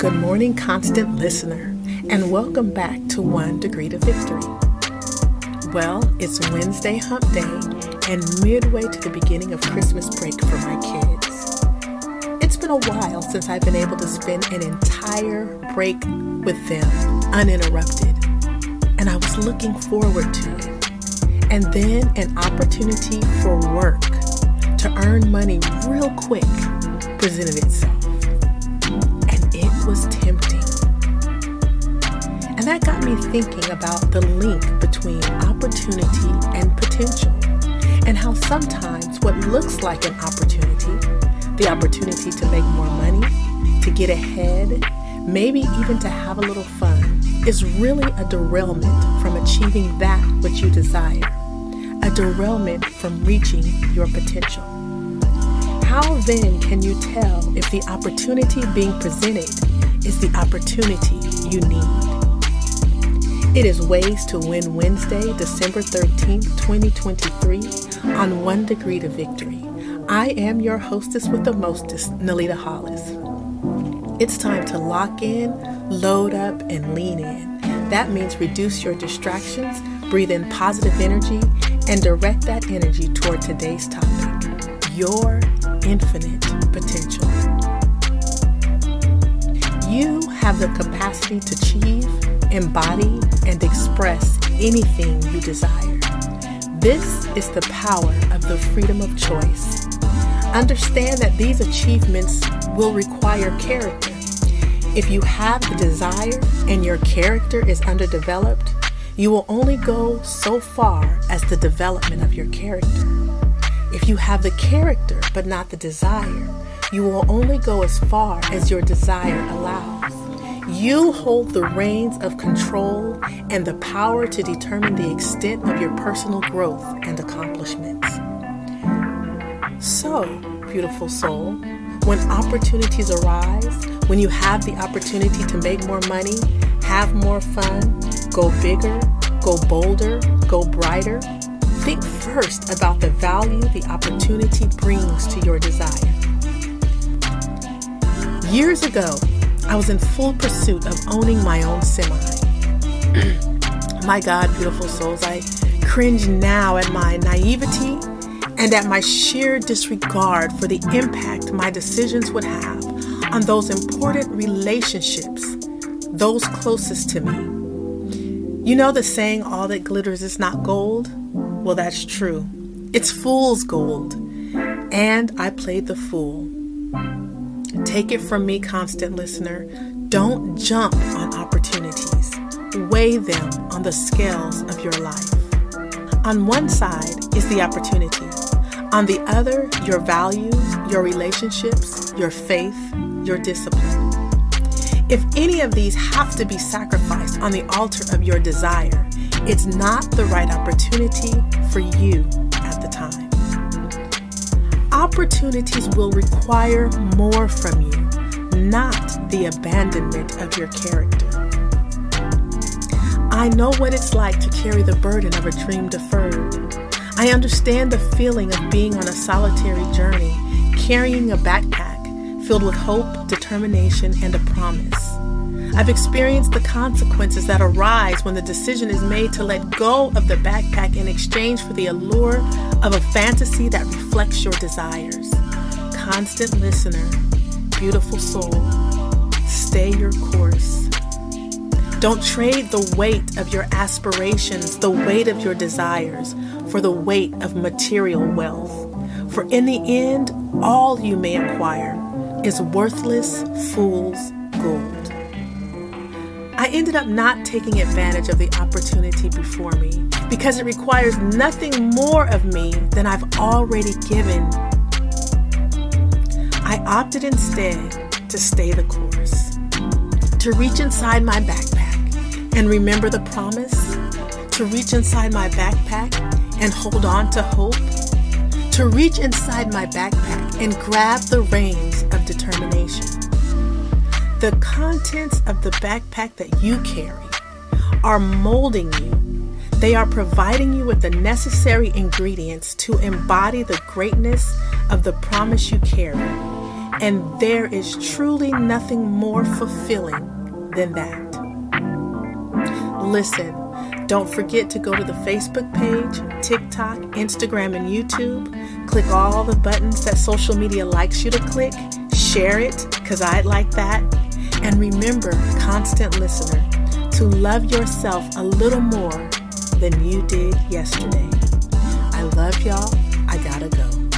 Good morning, constant listener, and welcome back to One Degree to Victory. Well, it's Wednesday hump day and midway to the beginning of Christmas break for my kids. It's been a while since I've been able to spend an entire break with them uninterrupted, and I was looking forward to it. And then an opportunity for work to earn money real quick presented itself was tempting. And that got me thinking about the link between opportunity and potential, and how sometimes what looks like an opportunity, the opportunity to make more money, to get ahead, maybe even to have a little fun, is really a derailment from achieving that which you desire, a derailment from reaching your potential. How then can you tell if the opportunity being presented is the opportunity you need. It is Ways to Win Wednesday, December 13th, 2023, on One Degree to Victory. I am your hostess with the mostest, Nalita Hollis. It's time to lock in, load up, and lean in. That means reduce your distractions, breathe in positive energy, and direct that energy toward today's topic your infinite potential. You have the capacity to achieve, embody, and express anything you desire. This is the power of the freedom of choice. Understand that these achievements will require character. If you have the desire and your character is underdeveloped, you will only go so far as the development of your character. If you have the character but not the desire, you will only go as far as your desire allows. You hold the reins of control and the power to determine the extent of your personal growth and accomplishments. So, beautiful soul, when opportunities arise, when you have the opportunity to make more money, have more fun, go bigger, go bolder, go brighter, think first about the value the opportunity brings to your desire. Years ago, I was in full pursuit of owning my own semi. my God, beautiful souls, I cringe now at my naivety and at my sheer disregard for the impact my decisions would have on those important relationships, those closest to me. You know the saying, all that glitters is not gold? Well, that's true. It's fool's gold. And I played the fool. Take it from me, constant listener. Don't jump on opportunities. Weigh them on the scales of your life. On one side is the opportunity, on the other, your values, your relationships, your faith, your discipline. If any of these have to be sacrificed on the altar of your desire, it's not the right opportunity for you at the time opportunities will require more from you, not the abandonment of your character. I know what it's like to carry the burden of a dream deferred. I understand the feeling of being on a solitary journey, carrying a backpack filled with hope, determination, and a promise. I've experienced the consequences that arise when the decision is made to let go of the backpack in exchange for the allure of a fantasy that reflects your desires. Constant listener, beautiful soul, stay your course. Don't trade the weight of your aspirations, the weight of your desires, for the weight of material wealth. For in the end, all you may acquire is worthless fool's gold. I ended up not taking advantage of the opportunity before me because it requires nothing more of me than I've already given. I opted instead to stay the course, to reach inside my backpack and remember the promise, to reach inside my backpack and hold on to hope, to reach inside my backpack and grab the reins of determination. The contents of the backpack that you carry are molding you. They are providing you with the necessary ingredients to embody the greatness of the promise you carry. And there is truly nothing more fulfilling than that. Listen, don't forget to go to the Facebook page, TikTok, Instagram, and YouTube. Click all the buttons that social media likes you to click. Share it, because I'd like that. And remember, constant listener, to love yourself a little more than you did yesterday. I love y'all. I gotta go.